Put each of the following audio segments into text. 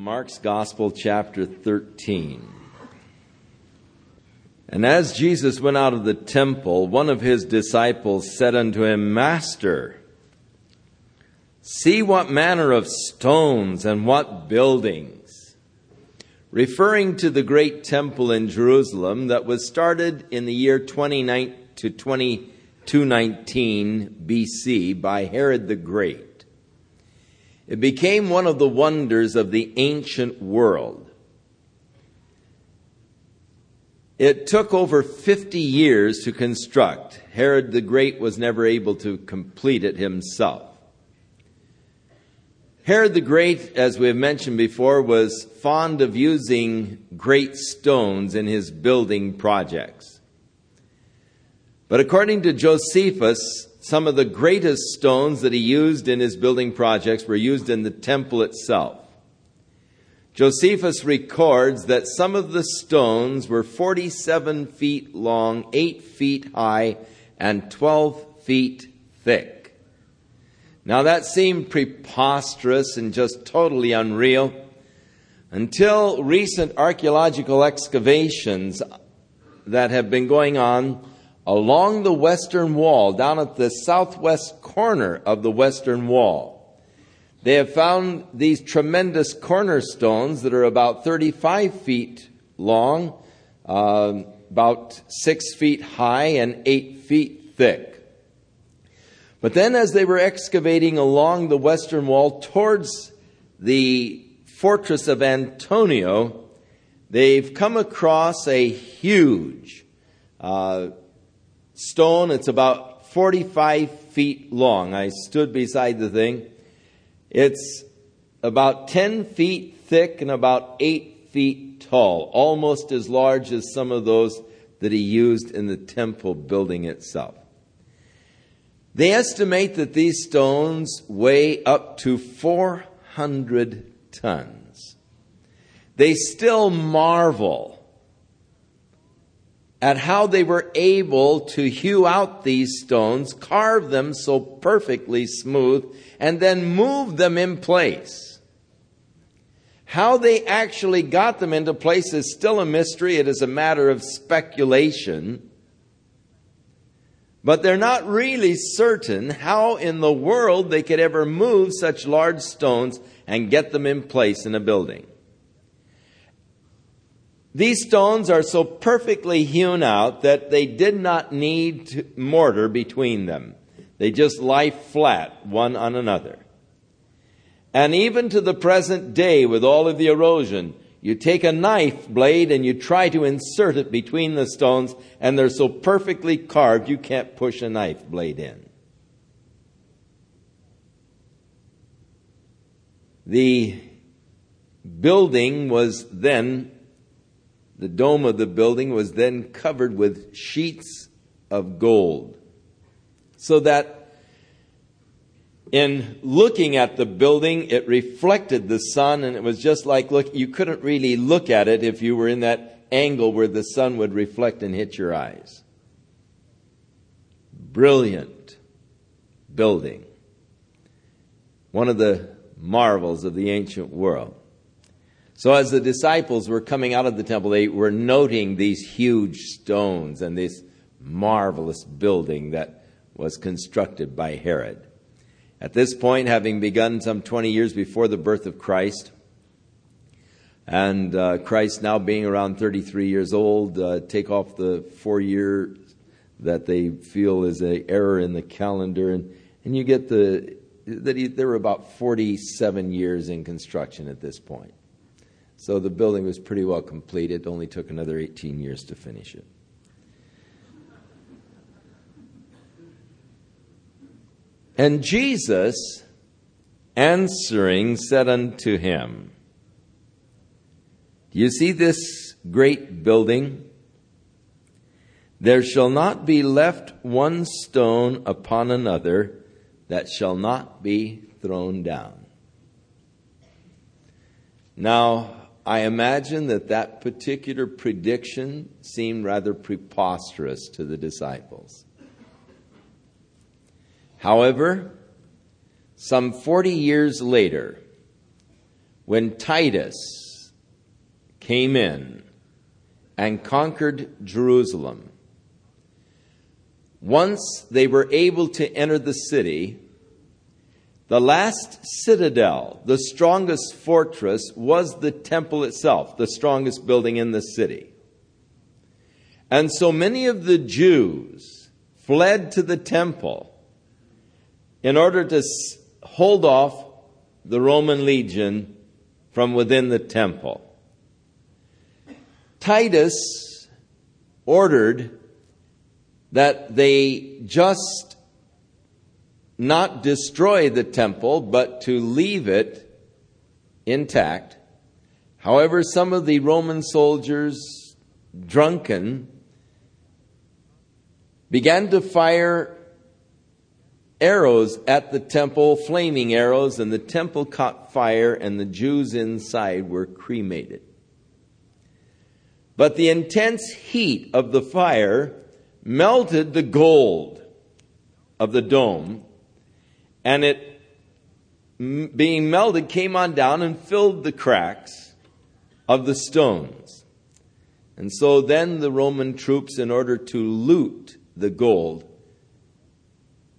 Mark's Gospel, chapter 13. And as Jesus went out of the temple, one of his disciples said unto him, Master, see what manner of stones and what buildings. Referring to the great temple in Jerusalem that was started in the year 29 to 2219 BC by Herod the Great. It became one of the wonders of the ancient world. It took over 50 years to construct. Herod the Great was never able to complete it himself. Herod the Great, as we have mentioned before, was fond of using great stones in his building projects. But according to Josephus, some of the greatest stones that he used in his building projects were used in the temple itself. Josephus records that some of the stones were 47 feet long, 8 feet high, and 12 feet thick. Now that seemed preposterous and just totally unreal until recent archaeological excavations that have been going on along the western wall, down at the southwest corner of the western wall. They have found these tremendous cornerstones that are about 35 feet long, uh, about six feet high, and eight feet thick. But then, as they were excavating along the western wall towards the fortress of Antonia, they've come across a huge uh, stone. It's about 45 feet long. I stood beside the thing. It's about 10 feet thick and about 8 feet tall, almost as large as some of those that he used in the temple building itself. They estimate that these stones weigh up to 400 tons. They still marvel at how they were able to hew out these stones, carve them so perfectly smooth, and then move them in place. How they actually got them into place is still a mystery. It is a matter of speculation. But they're not really certain how in the world they could ever move such large stones and get them in place in a building. These stones are so perfectly hewn out that they did not need mortar between them. They just lie flat one on another. And even to the present day, with all of the erosion, you take a knife blade and you try to insert it between the stones, and they're so perfectly carved you can't push a knife blade in. The building was then the dome of the building was then covered with sheets of gold. So that in looking at the building, it reflected the sun, and it was just like look, you couldn't really look at it if you were in that angle where the sun would reflect and hit your eyes. Brilliant building. One of the marvels of the ancient world. So as the disciples were coming out of the temple, they were noting these huge stones and this marvelous building that was constructed by Herod. At this point, having begun some 20 years before the birth of Christ, and uh, Christ now being around 33 years old, uh, take off the four year that they feel is an error in the calendar, and, and you get the that he, there were about 47 years in construction at this point. So the building was pretty well completed. It only took another 18 years to finish it. And Jesus, answering, said unto him, Do you see this great building? There shall not be left one stone upon another that shall not be thrown down. Now, I imagine that that particular prediction seemed rather preposterous to the disciples. However, some 40 years later, when Titus came in and conquered Jerusalem, once they were able to enter the city, the last citadel, the strongest fortress, was the temple itself, the strongest building in the city. And so many of the Jews fled to the temple in order to hold off the Roman legion from within the temple. Titus ordered that they just not destroy the temple, but to leave it intact. However, some of the Roman soldiers, drunken, began to fire arrows at the temple, flaming arrows, and the temple caught fire, and the Jews inside were cremated. But the intense heat of the fire melted the gold of the dome, and it, being melted, came on down and filled the cracks of the stones. And so then the Roman troops, in order to loot the gold,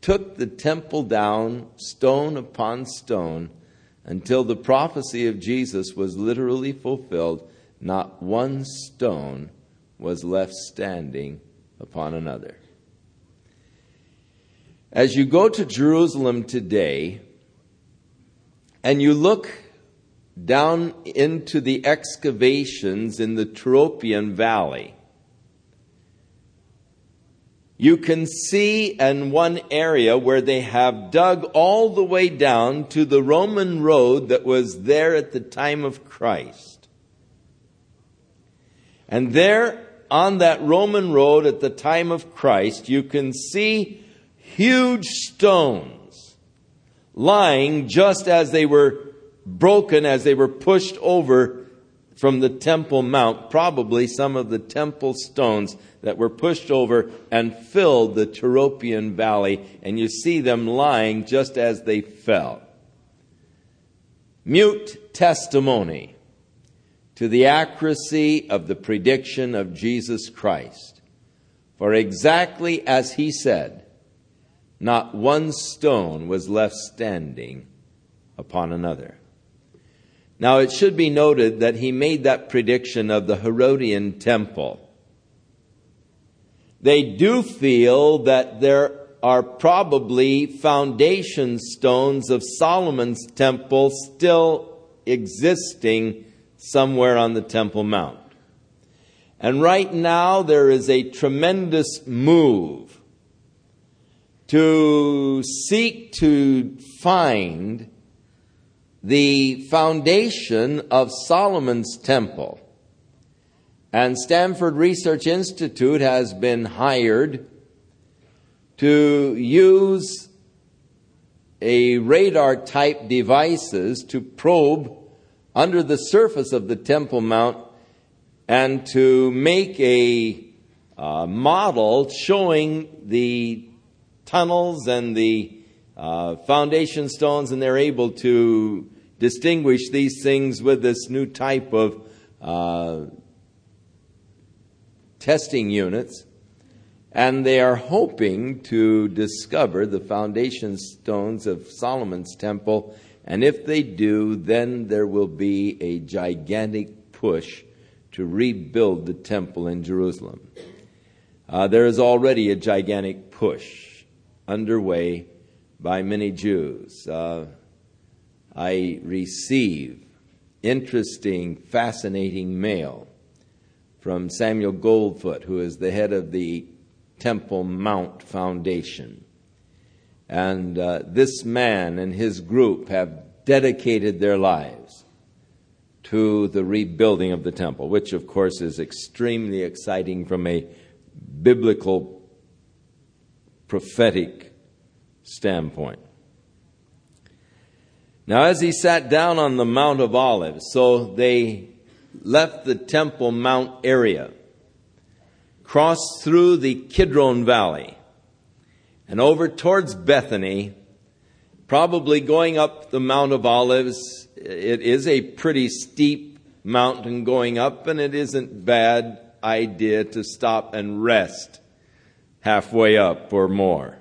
took the temple down stone upon stone until the prophecy of Jesus was literally fulfilled. Not one stone was left standing upon another. As you go to Jerusalem today and you look down into the excavations in the Tyropoeon Valley, you can see in one area where they have dug all the way down to the Roman road that was there at the time of Christ. And there on that Roman road at the time of Christ, you can see huge stones lying just as they were broken, as they were pushed over from the Temple Mount, probably some of the temple stones that were pushed over and filled the Tyropoeon Valley, and you see them lying just as they fell. Mute testimony to the accuracy of the prediction of Jesus Christ. For exactly as he said, not one stone was left standing upon another. Now it should be noted that he made that prediction of the Herodian temple. They do feel that there are probably foundation stones of Solomon's temple still existing somewhere on the Temple Mount. And right now there is a tremendous move to seek to find the foundation of Solomon's temple. And Stanford Research Institute has been hired to use a radar type devices to probe under the surface of the Temple Mount and to make a uh, model showing the tunnels and the uh, foundation stones, and they're able to distinguish these things with this new type of uh, testing units. And they are hoping to discover the foundation stones of Solomon's temple and if they do, then there will be a gigantic push to rebuild the temple in Jerusalem. Uh, there is already a gigantic push underway by many Jews. Uh, I receive interesting, fascinating mail from Samuel Goldfoot, who is the head of the Temple Mount Foundation. And uh, this man and his group have dedicated their lives to the rebuilding of the temple, which, of course, is extremely exciting from a biblical, prophetic standpoint. Now, as he sat down on the Mount of Olives, so they left the Temple Mount area, crossed through the Kidron Valley, and over towards Bethany, probably going up the Mount of Olives. It is a pretty steep mountain going up, and it isn't bad idea to stop and rest halfway up or more.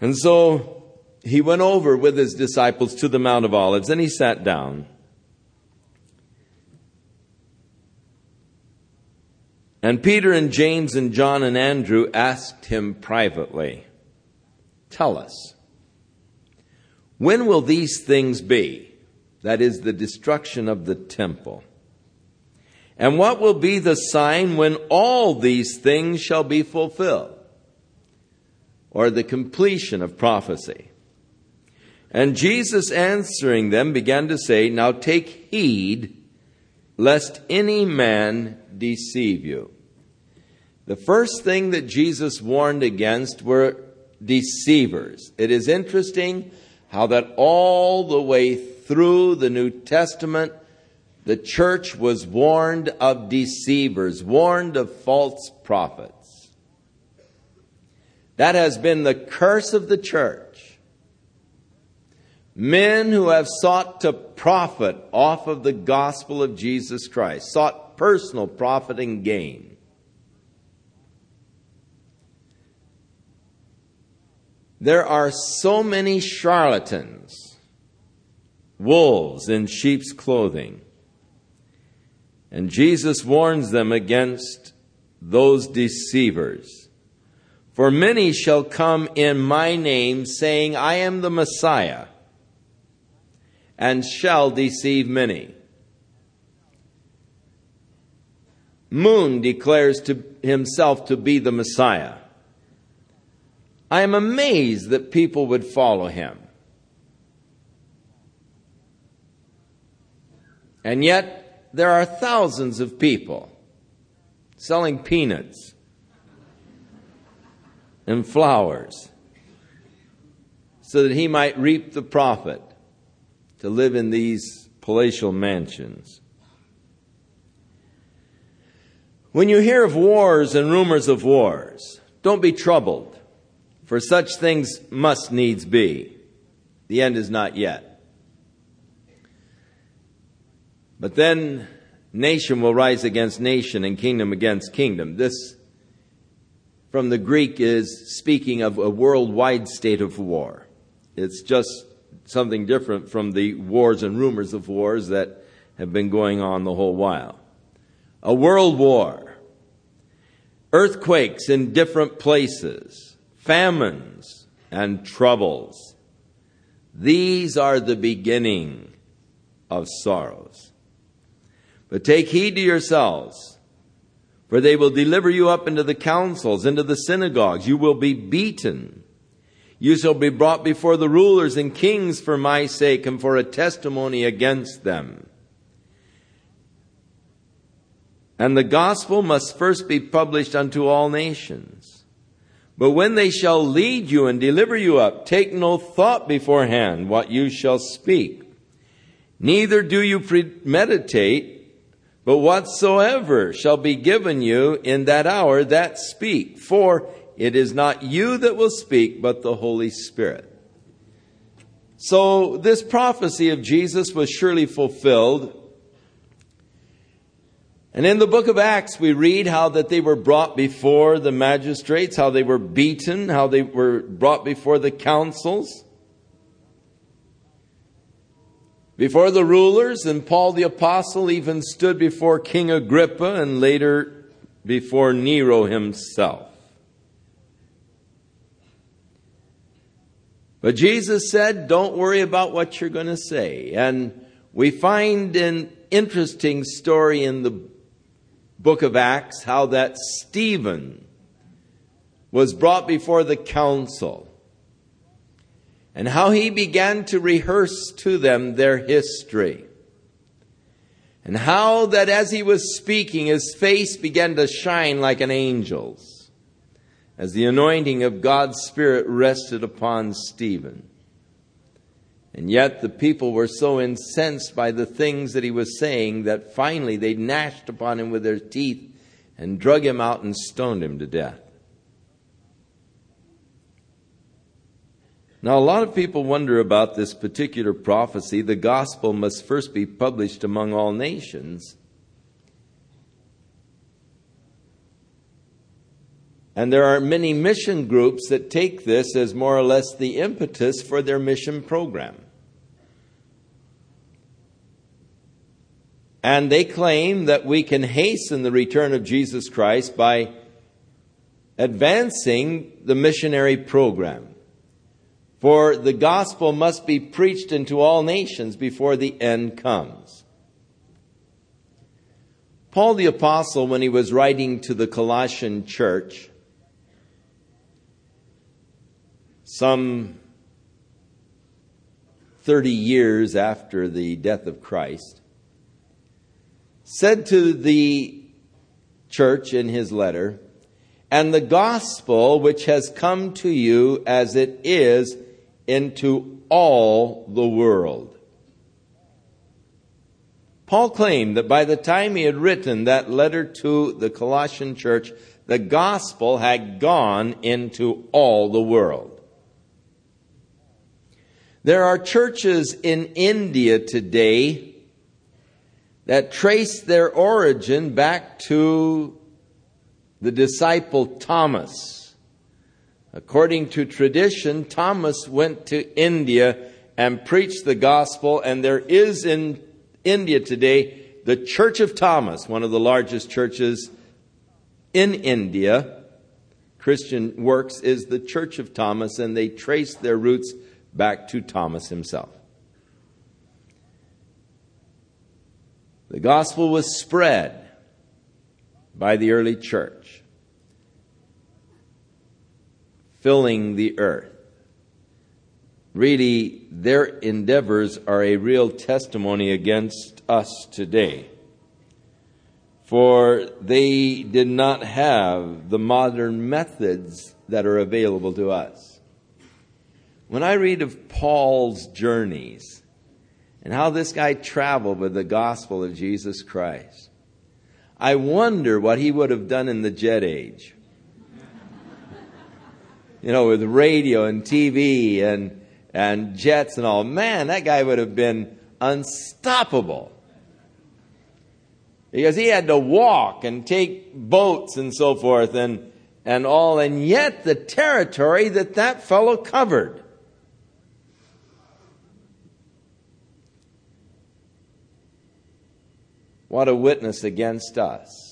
And so he went over with his disciples to the Mount of Olives and he sat down. And Peter and James and John and Andrew asked him privately, Tell us, when will these things be? That is, the destruction of the temple. And what will be the sign when all these things shall be fulfilled? Or the completion of prophecy. And Jesus answering them began to say, Now take heed lest any man deceive you. The first thing that Jesus warned against were deceivers. It is interesting how that all the way through the New Testament, the church was warned of deceivers, warned of false prophets. That has been the curse of the church. Men who have sought to profit off of the gospel of Jesus Christ, sought personal profit and gain. There are so many charlatans, wolves in sheep's clothing. And Jesus warns them against those deceivers. For many shall come in my name, saying, I am the Messiah, and shall deceive many. Moon declares to himself to be the Messiah. I am amazed that people would follow him. And yet, there are thousands of people selling peanuts and flowers so that he might reap the profit to live in these palatial mansions. When you hear of wars and rumors of wars, don't be troubled for such things must needs be. The end is not yet. But then nation will rise against nation and kingdom against kingdom. This, from the Greek, is speaking of a worldwide state of war. It's just something different from the wars and rumors of wars that have been going on the whole while. A world war. Earthquakes in different places famines and troubles. These are the beginning of sorrows. But take heed to yourselves, for they will deliver you up into the councils, into the synagogues. You will be beaten. You shall be brought before the rulers and kings for my sake and for a testimony against them. And the gospel must first be published unto all nations. But when they shall lead you and deliver you up, take no thought beforehand what you shall speak. Neither do you premeditate, but whatsoever shall be given you in that hour, that speak. For it is not you that will speak, but the Holy Spirit. So this prophecy of Jesus was surely fulfilled and in the book of Acts, we read how that they were brought before the magistrates, how they were beaten, how they were brought before the councils, before the rulers, and Paul the apostle even stood before King Agrippa and later before Nero himself. But Jesus said, don't worry about what you're going to say. And we find an interesting story in the book of Acts how that Stephen was brought before the council and how he began to rehearse to them their history. And how that as he was speaking, his face began to shine like an angel's as the anointing of God's Spirit rested upon Stephen. And yet the people were so incensed by the things that he was saying that finally they gnashed upon him with their teeth and drug him out and stoned him to death. Now, a lot of people wonder about this particular prophecy. The gospel must first be published among all nations. And there are many mission groups that take this as more or less the impetus for their mission program. And they claim that we can hasten the return of Jesus Christ by advancing the missionary program. For the gospel must be preached into all nations before the end comes. Paul the Apostle, when he was writing to the Colossian church, some 30 years after the death of Christ, said to the church in his letter, And the gospel which has come to you as it is into all the world. Paul claimed that by the time he had written that letter to the Colossian church, the gospel had gone into all the world. There are churches in India today that trace their origin back to the disciple Thomas. According to tradition, Thomas went to India and preached the gospel, and there is in India today the Church of Thomas, one of the largest churches in India. Christian Works is the Church of Thomas, and they trace their roots back to Thomas himself. The gospel was spread by the early church filling the earth. Really, their endeavors are a real testimony against us today. For they did not have the modern methods that are available to us. When I read of Paul's journeys and how this guy traveled with the gospel of Jesus Christ, I wonder what he would have done in the jet age you know, with radio and TV and, and jets and all. Man, that guy would have been unstoppable. Because he had to walk and take boats and so forth and, and all, and yet the territory that that fellow covered. What a witness against us.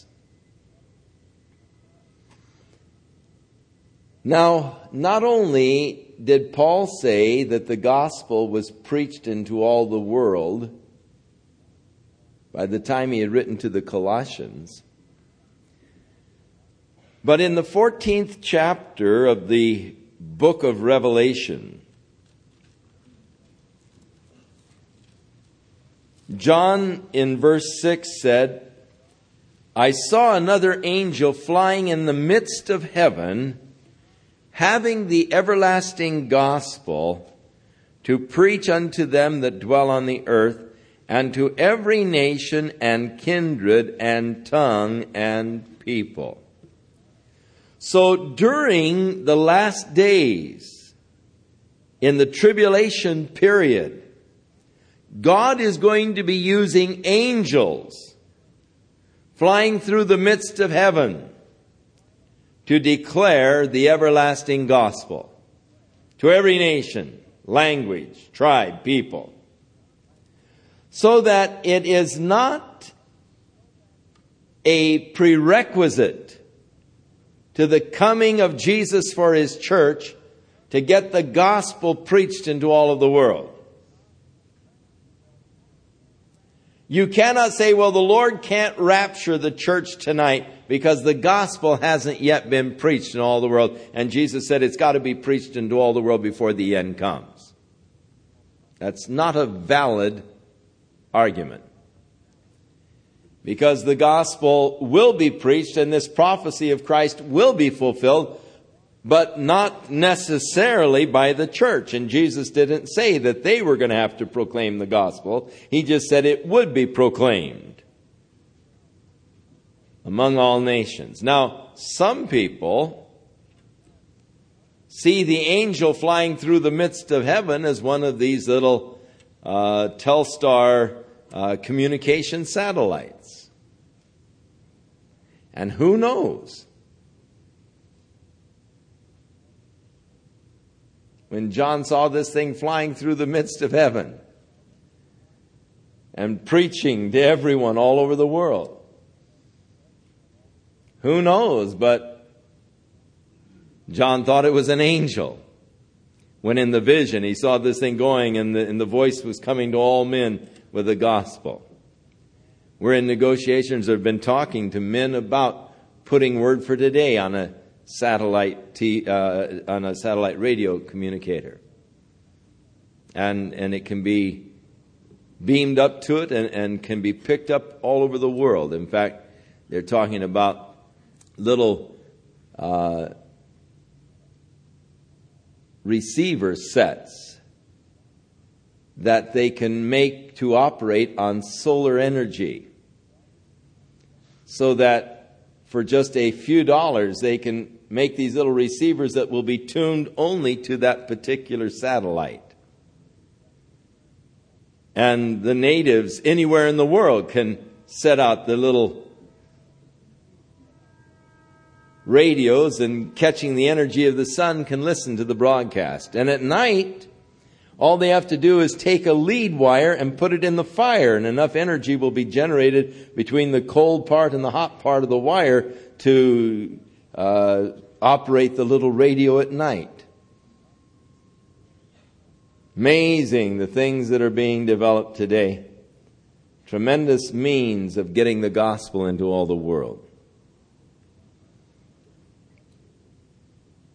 Now, not only did Paul say that the gospel was preached into all the world by the time he had written to the Colossians, but in the 14th chapter of the book of Revelation, John in verse 6 said, I saw another angel flying in the midst of heaven having the everlasting gospel to preach unto them that dwell on the earth, and to every nation and kindred and tongue and people. So during the last days, in the tribulation period, God is going to be using angels flying through the midst of heaven to declare the everlasting gospel to every nation, language, tribe, people. So that it is not a prerequisite to the coming of Jesus for his church to get the gospel preached into all of the world. You cannot say, well, the Lord can't rapture the church tonight because the gospel hasn't yet been preached in all the world. And Jesus said it's got to be preached into all the world before the end comes. That's not a valid argument. Because the gospel will be preached and this prophecy of Christ will be fulfilled, but not necessarily by the church. And Jesus didn't say that they were going to have to proclaim the gospel. He just said it would be proclaimed among all nations. Now, some people see the angel flying through the midst of heaven as one of these little uh, Telstar uh, communication satellites. And who knows? When John saw this thing flying through the midst of heaven and preaching to everyone all over the world. Who knows? But John thought it was an angel. When in the vision he saw this thing going and the, and the voice was coming to all men with the gospel. We're in negotiations, have been talking to men about putting word for today on a satellite t- uh, on a satellite radio communicator, and and it can be beamed up to it and, and can be picked up all over the world. In fact, they're talking about little uh, receiver sets that they can make to operate on solar energy so that for just a few dollars they can make these little receivers that will be tuned only to that particular satellite. And the natives anywhere in the world can set out the little radios and catching the energy of the sun can listen to the broadcast. And at night, all they have to do is take a lead wire and put it in the fire, and enough energy will be generated between the cold part and the hot part of the wire to uh, operate the little radio at night. Amazing the things that are being developed today. Tremendous means of getting the gospel into all the world.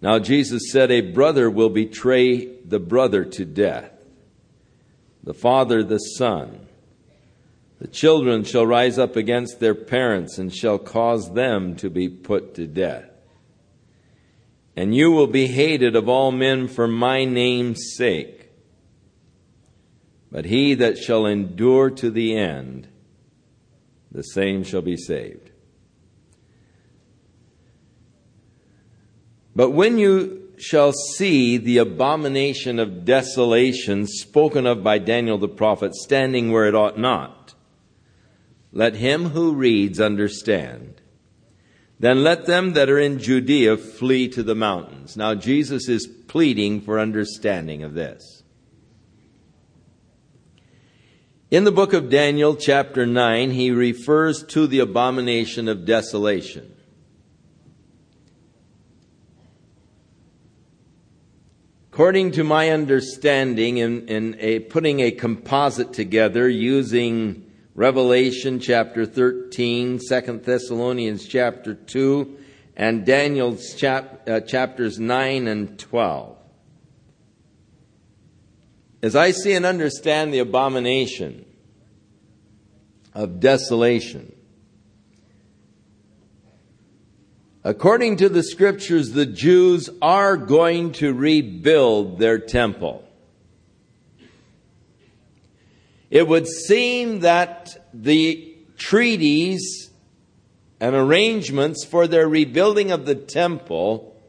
Now, Jesus said, A brother will betray the brother to death, the father the son. The children shall rise up against their parents and shall cause them to be put to death. And you will be hated of all men for my name's sake. But he that shall endure to the end, the same shall be saved. But when you shall see the abomination of desolation spoken of by Daniel the prophet standing where it ought not, let him who reads understand. Then let them that are in Judea flee to the mountains. Now Jesus is pleading for understanding of this. In the book of Daniel, chapter 9, he refers to the abomination of desolation. According to my understanding, in, in a, putting a composite together using Revelation chapter 13, 2 Thessalonians chapter 2, and Daniel's chap, uh, chapters 9 and 12. As I see and understand the abomination of desolation, According to the scriptures, the Jews are going to rebuild their temple. It would seem that the treaties and arrangements for their rebuilding of the temple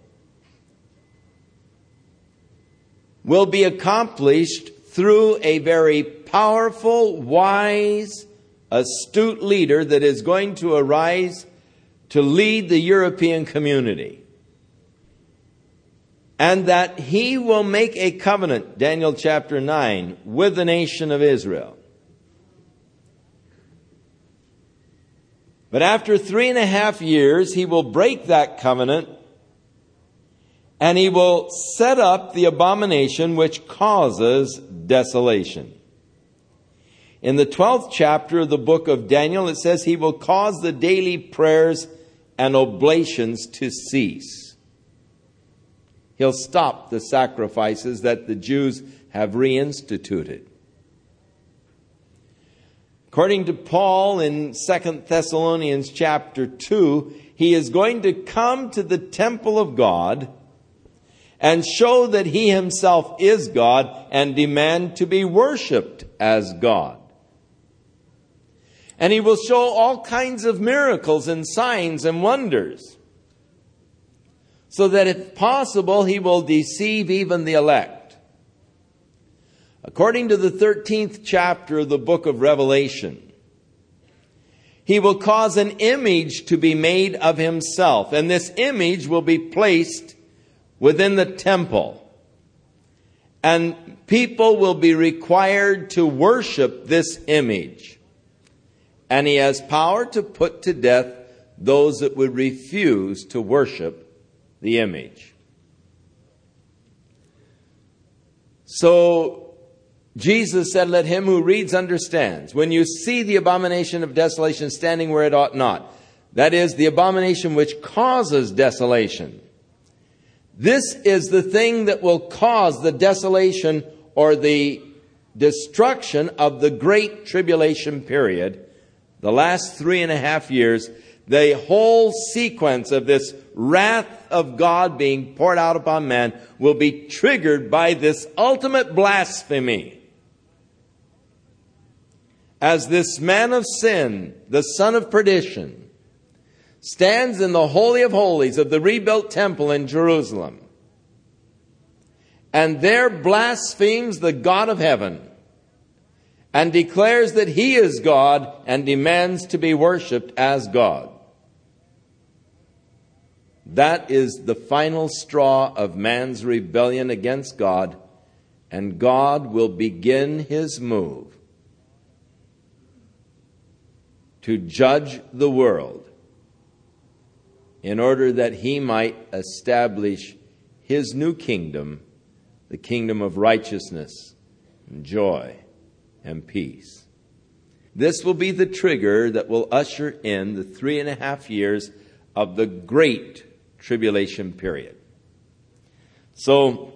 will be accomplished through a very powerful, wise, astute leader that is going to arise to lead the European community. And that he will make a covenant, Daniel chapter 9, with the nation of Israel. But after three and a half years, he will break that covenant and he will set up the abomination which causes desolation. In the 12th chapter of the book of Daniel, it says he will cause the daily prayers and oblations to cease. He'll stop the sacrifices that the Jews have reinstituted. According to Paul in 2 Thessalonians chapter 2, he is going to come to the temple of God and show that he himself is God and demand to be worshiped as God. And he will show all kinds of miracles and signs and wonders. so that if possible, he will deceive even the elect. According to the 13th chapter of the book of Revelation, he will cause an image to be made of himself, and this image will be placed within the temple. And people will be required to worship this image. And he has power to put to death those that would refuse to worship the image. So Jesus said, Let him who reads understands. When you see the abomination of desolation standing where it ought not, that is, the abomination which causes desolation. This is the thing that will cause the desolation or the destruction of the great tribulation period, the last three and a half years, the whole sequence of this wrath of God being poured out upon man will be triggered by this ultimate blasphemy. As this man of sin, the son of perdition, stands in the Holy of Holies of the rebuilt temple in Jerusalem, and there blasphemes the God of heaven, and declares that he is God and demands to be worshiped as God. That is the final straw of man's rebellion against God, and God will begin his move to judge the world in order that he might establish his new kingdom, the kingdom of righteousness and joy and peace. This will be the trigger that will usher in the three and a half years of the great tribulation period. So,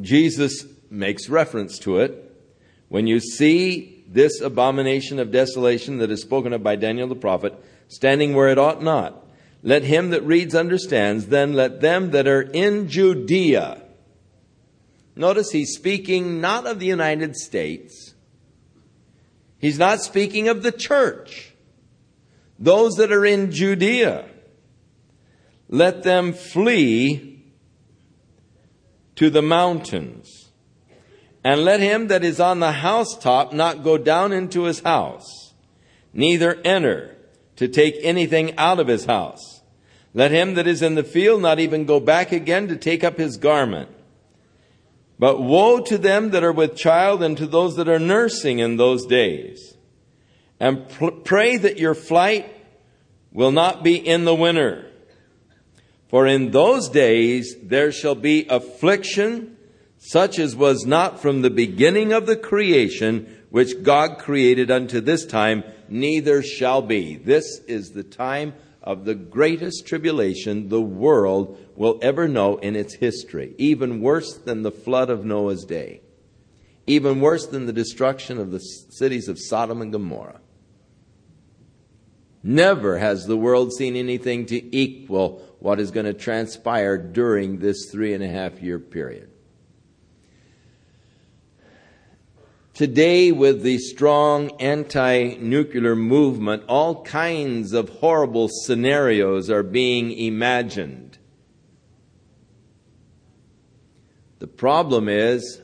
Jesus makes reference to it. When you see this abomination of desolation that is spoken of by Daniel the prophet standing where it ought not, let him that reads understands, then let them that are in Judea. Notice he's speaking not of the United States. He's not speaking of the church. Those that are in Judea let them flee to the mountains. And let him that is on the housetop not go down into his house, neither enter to take anything out of his house. Let him that is in the field not even go back again to take up his garment. But woe to them that are with child and to those that are nursing in those days. And pray that your flight will not be in the winter for in those days there shall be affliction such as was not from the beginning of the creation which God created unto this time, neither shall be. This is the time of the greatest tribulation the world will ever know in its history, even worse than the flood of Noah's day, even worse than the destruction of the cities of Sodom and Gomorrah. Never has the world seen anything to equal what is going to transpire during this three and a half year period. Today, with the strong anti nuclear movement, all kinds of horrible scenarios are being imagined. The problem is,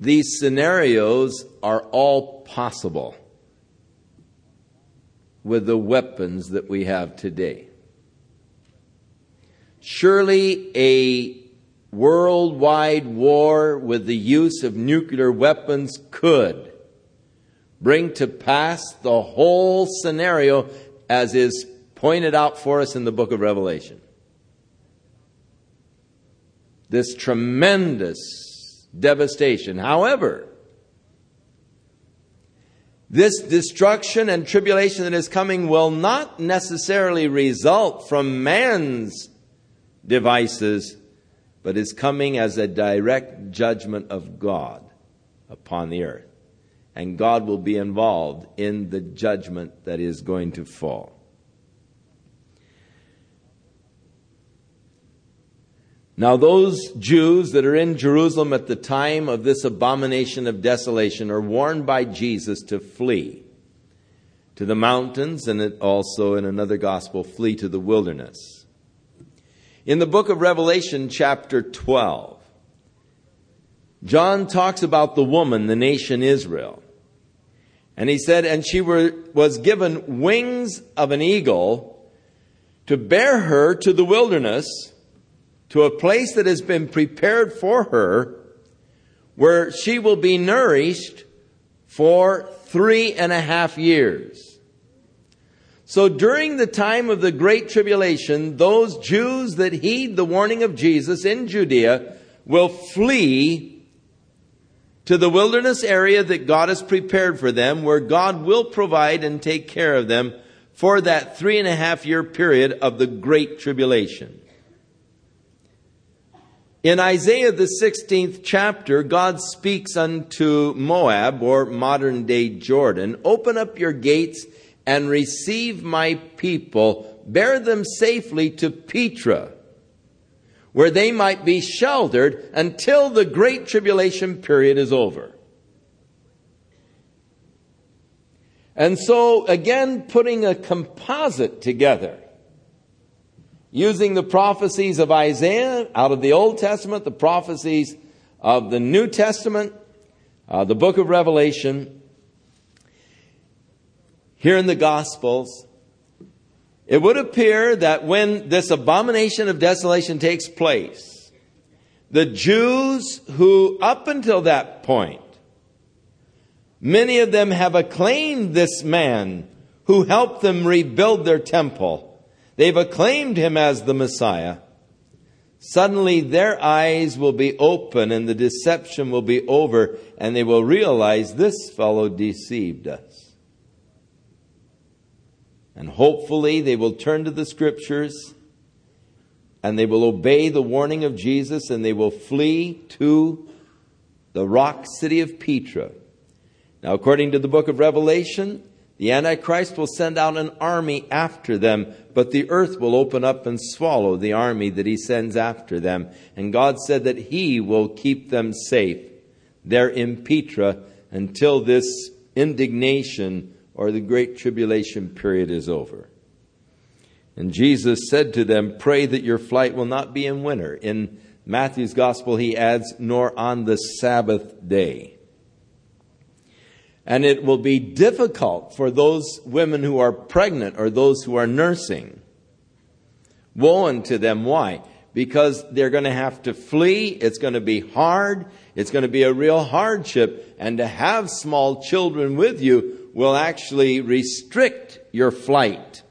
these scenarios are all possible with the weapons that we have today. Surely a worldwide war with the use of nuclear weapons could bring to pass the whole scenario as is pointed out for us in the book of Revelation. This tremendous devastation. However, this destruction and tribulation that is coming will not necessarily result from man's devices, but is coming as a direct judgment of God upon the earth. And God will be involved in the judgment that is going to fall. Now, those Jews that are in Jerusalem at the time of this abomination of desolation are warned by Jesus to flee to the mountains and it also in another gospel, flee to the wilderness. In the book of Revelation, chapter 12, John talks about the woman, the nation Israel. And he said, and she were, was given wings of an eagle to bear her to the wilderness, to a place that has been prepared for her, where she will be nourished for three and a half years. So during the time of the Great Tribulation, those Jews that heed the warning of Jesus in Judea will flee to the wilderness area that God has prepared for them, where God will provide and take care of them for that three and a half year period of the Great Tribulation. In Isaiah, the 16th chapter, God speaks unto Moab, or modern day Jordan, open up your gates and receive my people, bear them safely to Petra, where they might be sheltered until the great tribulation period is over. And so, again, putting a composite together using the prophecies of Isaiah out of the Old Testament, the prophecies of the New Testament, uh, the book of Revelation, here in the Gospels, it would appear that when this abomination of desolation takes place, the Jews who, up until that point, many of them have acclaimed this man who helped them rebuild their temple They've acclaimed him as the Messiah. Suddenly their eyes will be open and the deception will be over and they will realize this fellow deceived us. And hopefully they will turn to the scriptures and they will obey the warning of Jesus and they will flee to the rock city of Petra. Now, according to the book of Revelation, the Antichrist will send out an army after them, but the earth will open up and swallow the army that he sends after them. And God said that he will keep them safe there in Petra until this indignation or the great tribulation period is over. And Jesus said to them, Pray that your flight will not be in winter. In Matthew's gospel, he adds, nor on the Sabbath day. And it will be difficult for those women who are pregnant or those who are nursing. Woe unto them. Why? Because they're going to have to flee. It's going to be hard. It's going to be a real hardship. And to have small children with you will actually restrict your flight.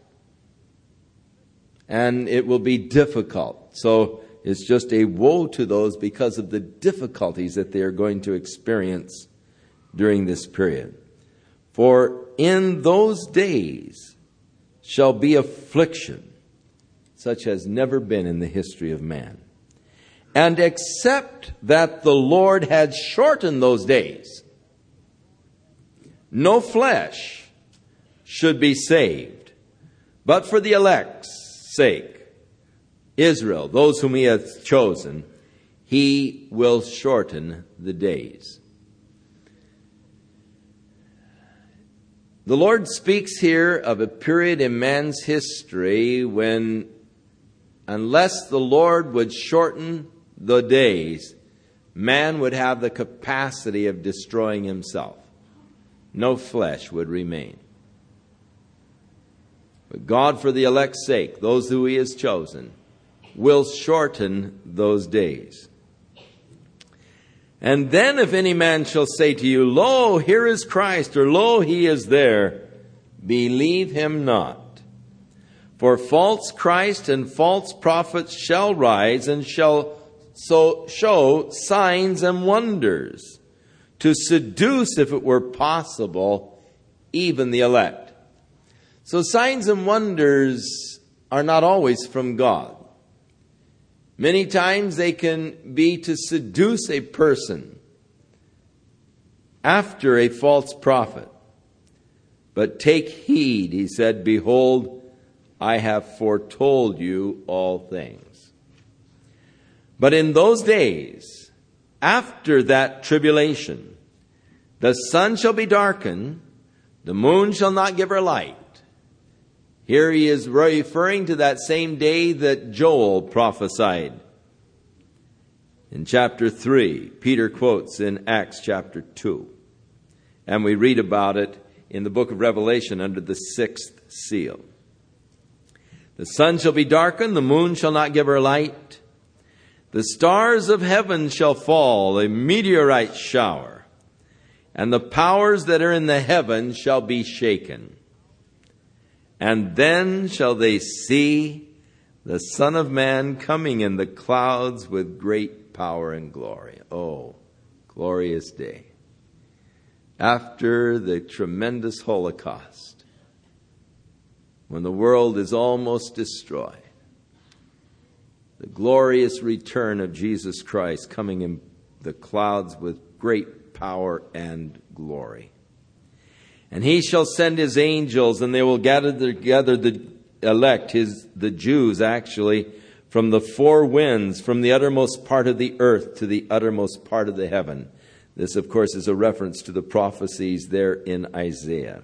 And it will be difficult. So it's just a woe to those because of the difficulties that they are going to experience during this period. For in those days shall be affliction, such as never been in the history of man. And except that the Lord had shortened those days, no flesh should be saved, but for the elect's sake, Israel, those whom he hath chosen, he will shorten the days. The Lord speaks here of a period in man's history when, unless the Lord would shorten the days, man would have the capacity of destroying himself. No flesh would remain. But God, for the elect's sake, those who He has chosen, will shorten those days. And then if any man shall say to you, Lo, here is Christ, or Lo, he is there, believe him not. For false Christ and false prophets shall rise and shall so show signs and wonders to seduce, if it were possible, even the elect. So signs and wonders are not always from God. Many times they can be to seduce a person after a false prophet. But take heed, he said, Behold, I have foretold you all things. But in those days, after that tribulation, the sun shall be darkened, the moon shall not give her light Here he is referring to that same day that Joel prophesied. In chapter 3, Peter quotes in Acts chapter 2. And we read about it in the book of Revelation under the sixth seal. The sun shall be darkened, the moon shall not give her light. The stars of heaven shall fall, a meteorite shower, and the powers that are in the heavens shall be shaken. And then shall they see the Son of Man coming in the clouds with great power and glory. Oh, glorious day. After the tremendous Holocaust, when the world is almost destroyed, the glorious return of Jesus Christ coming in the clouds with great power and glory. And he shall send his angels, and they will gather together the elect, his, the Jews actually, from the four winds, from the uttermost part of the earth to the uttermost part of the heaven. This, of course, is a reference to the prophecies there in Isaiah.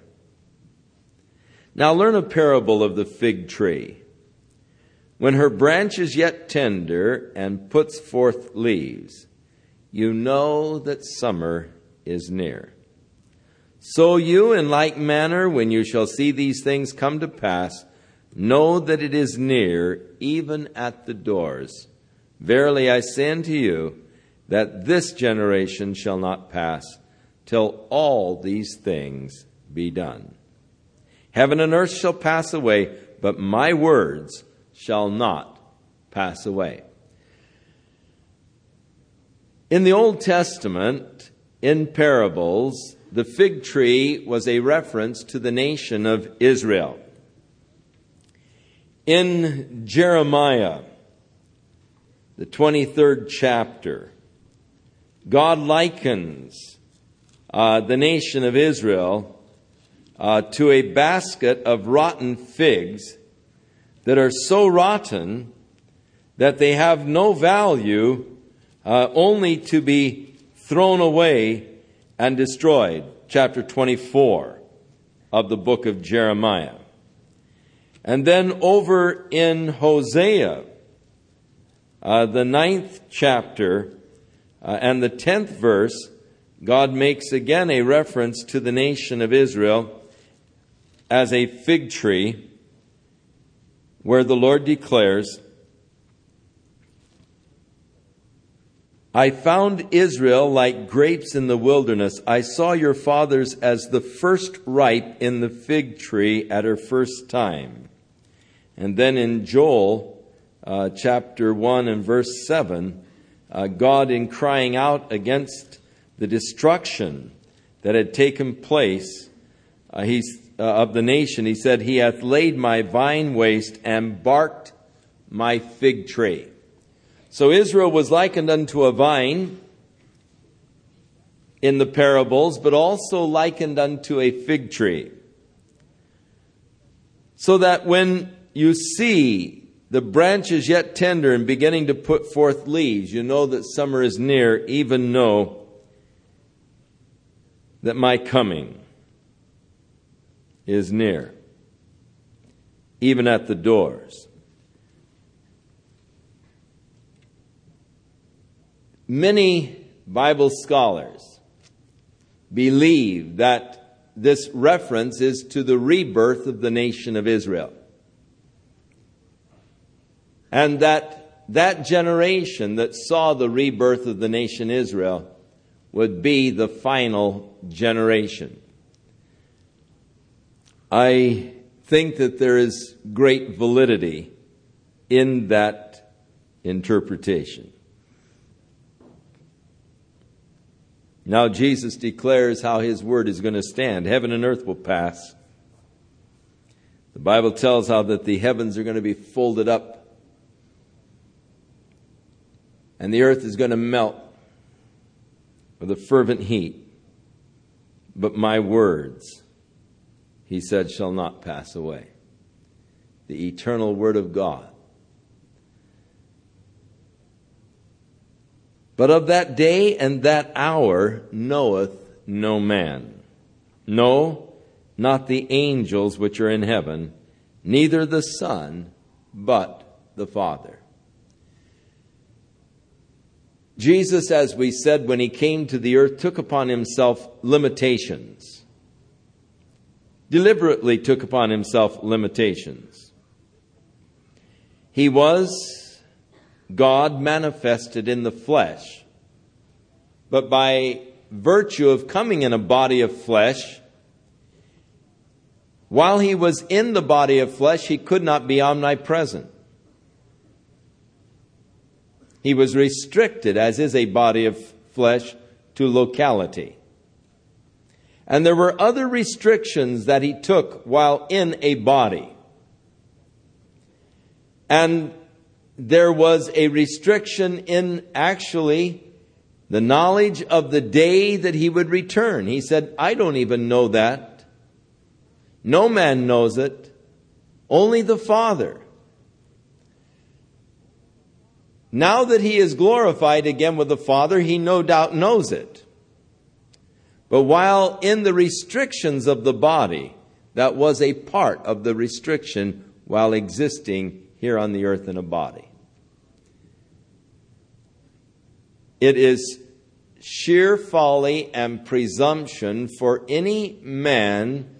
Now learn a parable of the fig tree. When her branch is yet tender and puts forth leaves, you know that summer is near. So you, in like manner, when you shall see these things come to pass, know that it is near, even at the doors. Verily I say unto you, that this generation shall not pass till all these things be done. Heaven and earth shall pass away, but my words shall not pass away. In the Old Testament, in parables, the fig tree was a reference to the nation of Israel. In Jeremiah, the 23rd chapter, God likens uh, the nation of Israel uh, to a basket of rotten figs that are so rotten that they have no value, uh, only to be thrown away and destroyed. Chapter 24 of the book of Jeremiah. And then over in Hosea, uh, the ninth chapter uh, and the tenth verse, God makes again a reference to the nation of Israel as a fig tree, where the Lord declares, I found Israel like grapes in the wilderness. I saw your fathers as the first ripe in the fig tree at her first time. And then in Joel uh, chapter 1 and verse 7, uh, God, in crying out against the destruction that had taken place uh, uh, of the nation, he said, He hath laid my vine waste and barked my fig tree. So Israel was likened unto a vine in the parables, but also likened unto a fig tree. So that when you see the branches yet tender and beginning to put forth leaves, you know that summer is near, even know that my coming is near, even at the doors. Many Bible scholars believe that this reference is to the rebirth of the nation of Israel. And that that generation that saw the rebirth of the nation Israel would be the final generation. I think that there is great validity in that interpretation. Now Jesus declares how his word is going to stand. Heaven and earth will pass. The Bible tells how that the heavens are going to be folded up and the earth is going to melt with a fervent heat. But my words, he said, shall not pass away. The eternal word of God But of that day and that hour knoweth no man. No, not the angels which are in heaven, neither the Son, but the Father. Jesus, as we said, when he came to the earth, took upon himself limitations. Deliberately took upon himself limitations. He was God manifested in the flesh. But by virtue of coming in a body of flesh, while he was in the body of flesh, he could not be omnipresent. He was restricted, as is a body of flesh, to locality. And there were other restrictions that he took while in a body. And there was a restriction in actually the knowledge of the day that he would return. He said, I don't even know that. No man knows it, only the Father. Now that he is glorified again with the Father, he no doubt knows it. But while in the restrictions of the body, that was a part of the restriction while existing here on the earth in a body. It is sheer folly and presumption for any man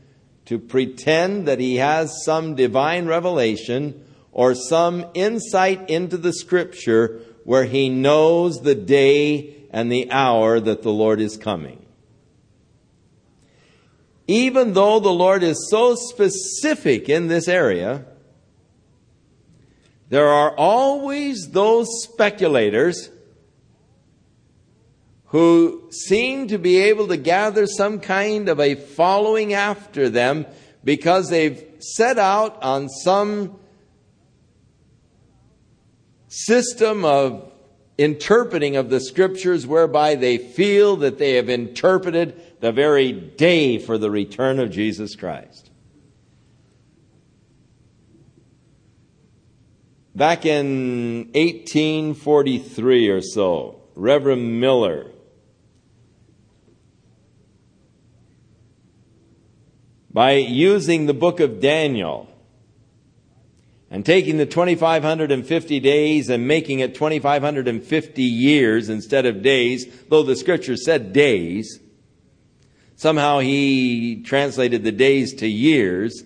to pretend that he has some divine revelation or some insight into the scripture where he knows the day and the hour that the Lord is coming. Even though the Lord is so specific in this area, there are always those speculators who seem to be able to gather some kind of a following after them because they've set out on some system of interpreting of the scriptures whereby they feel that they have interpreted the very day for the return of Jesus Christ. Back in 1843 or so, Reverend Miller by using the book of Daniel and taking the 2550 days and making it 2550 years instead of days, though the scripture said days. Somehow he translated the days to years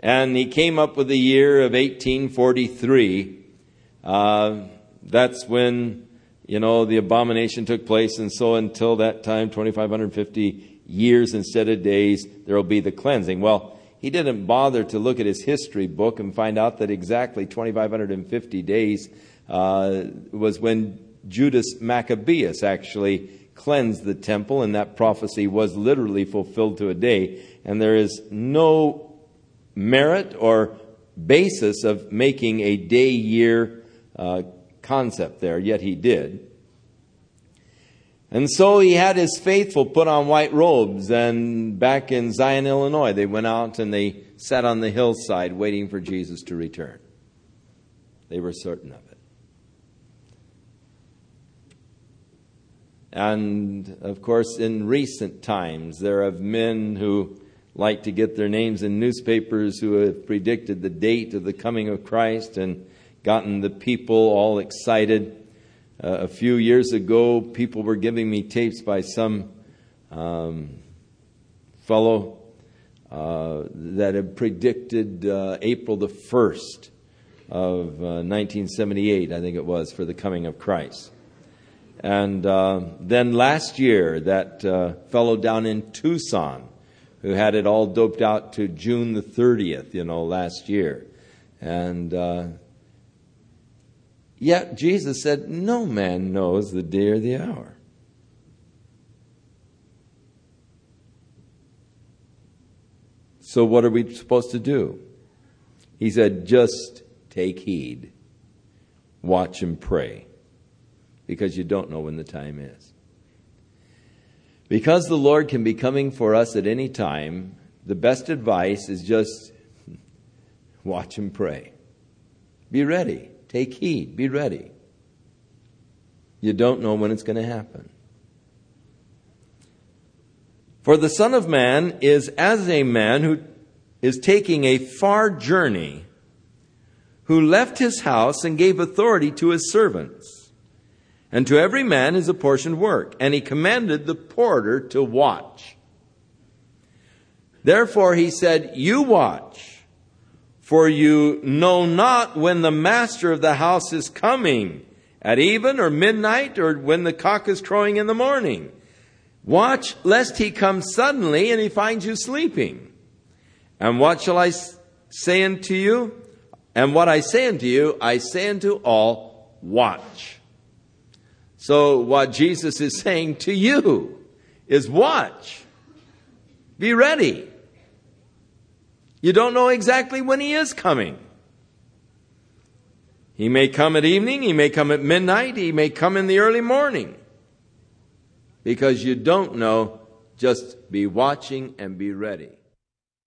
and he came up with the year of 1843. Uh, that's when, you know, the abomination took place and so until that time, 2550 years instead of days, there will be the cleansing. Well, he didn't bother to look at his history book and find out that exactly 2,550 days uh, was when Judas Maccabeus actually cleansed the temple, and that prophecy was literally fulfilled to a day. And there is no merit or basis of making a day year uh, concept there, yet he did. And so he had his faithful put on white robes, and back in Zion, Illinois, they went out and they sat on the hillside waiting for Jesus to return. They were certain of it. And of course, in recent times, there have men who like to get their names in newspapers who have predicted the date of the coming of Christ and gotten the people all excited. Uh, a few years ago, people were giving me tapes by some um, fellow uh, that had predicted uh, April the 1st of 1978, uh, I think it was, for the coming of Christ. And uh, then last year, that uh, fellow down in Tucson, who had it all doped out to June the 30th, you know, last year. And Yet Jesus said, No man knows the day or the hour. So, what are we supposed to do? He said, Just take heed, watch and pray, because you don't know when the time is. Because the Lord can be coming for us at any time, the best advice is just watch and pray. Be ready. Take heed, be ready. You don't know when it's going to happen. For the Son of Man is as a man who is taking a far journey who left his house and gave authority to his servants, and to every man his apportioned work. And he commanded the porter to watch. Therefore he said, You watch, for you know not when the master of the house is coming, at even or midnight, or when the cock is crowing in the morning. Watch lest he come suddenly and he finds you sleeping. And what shall I say unto you? And what I say unto you, I say unto all, watch. So what Jesus is saying to you is watch. Be ready. You don't know exactly when he is coming. He may come at evening, he may come at midnight, he may come in the early morning. Because you don't know, just be watching and be ready.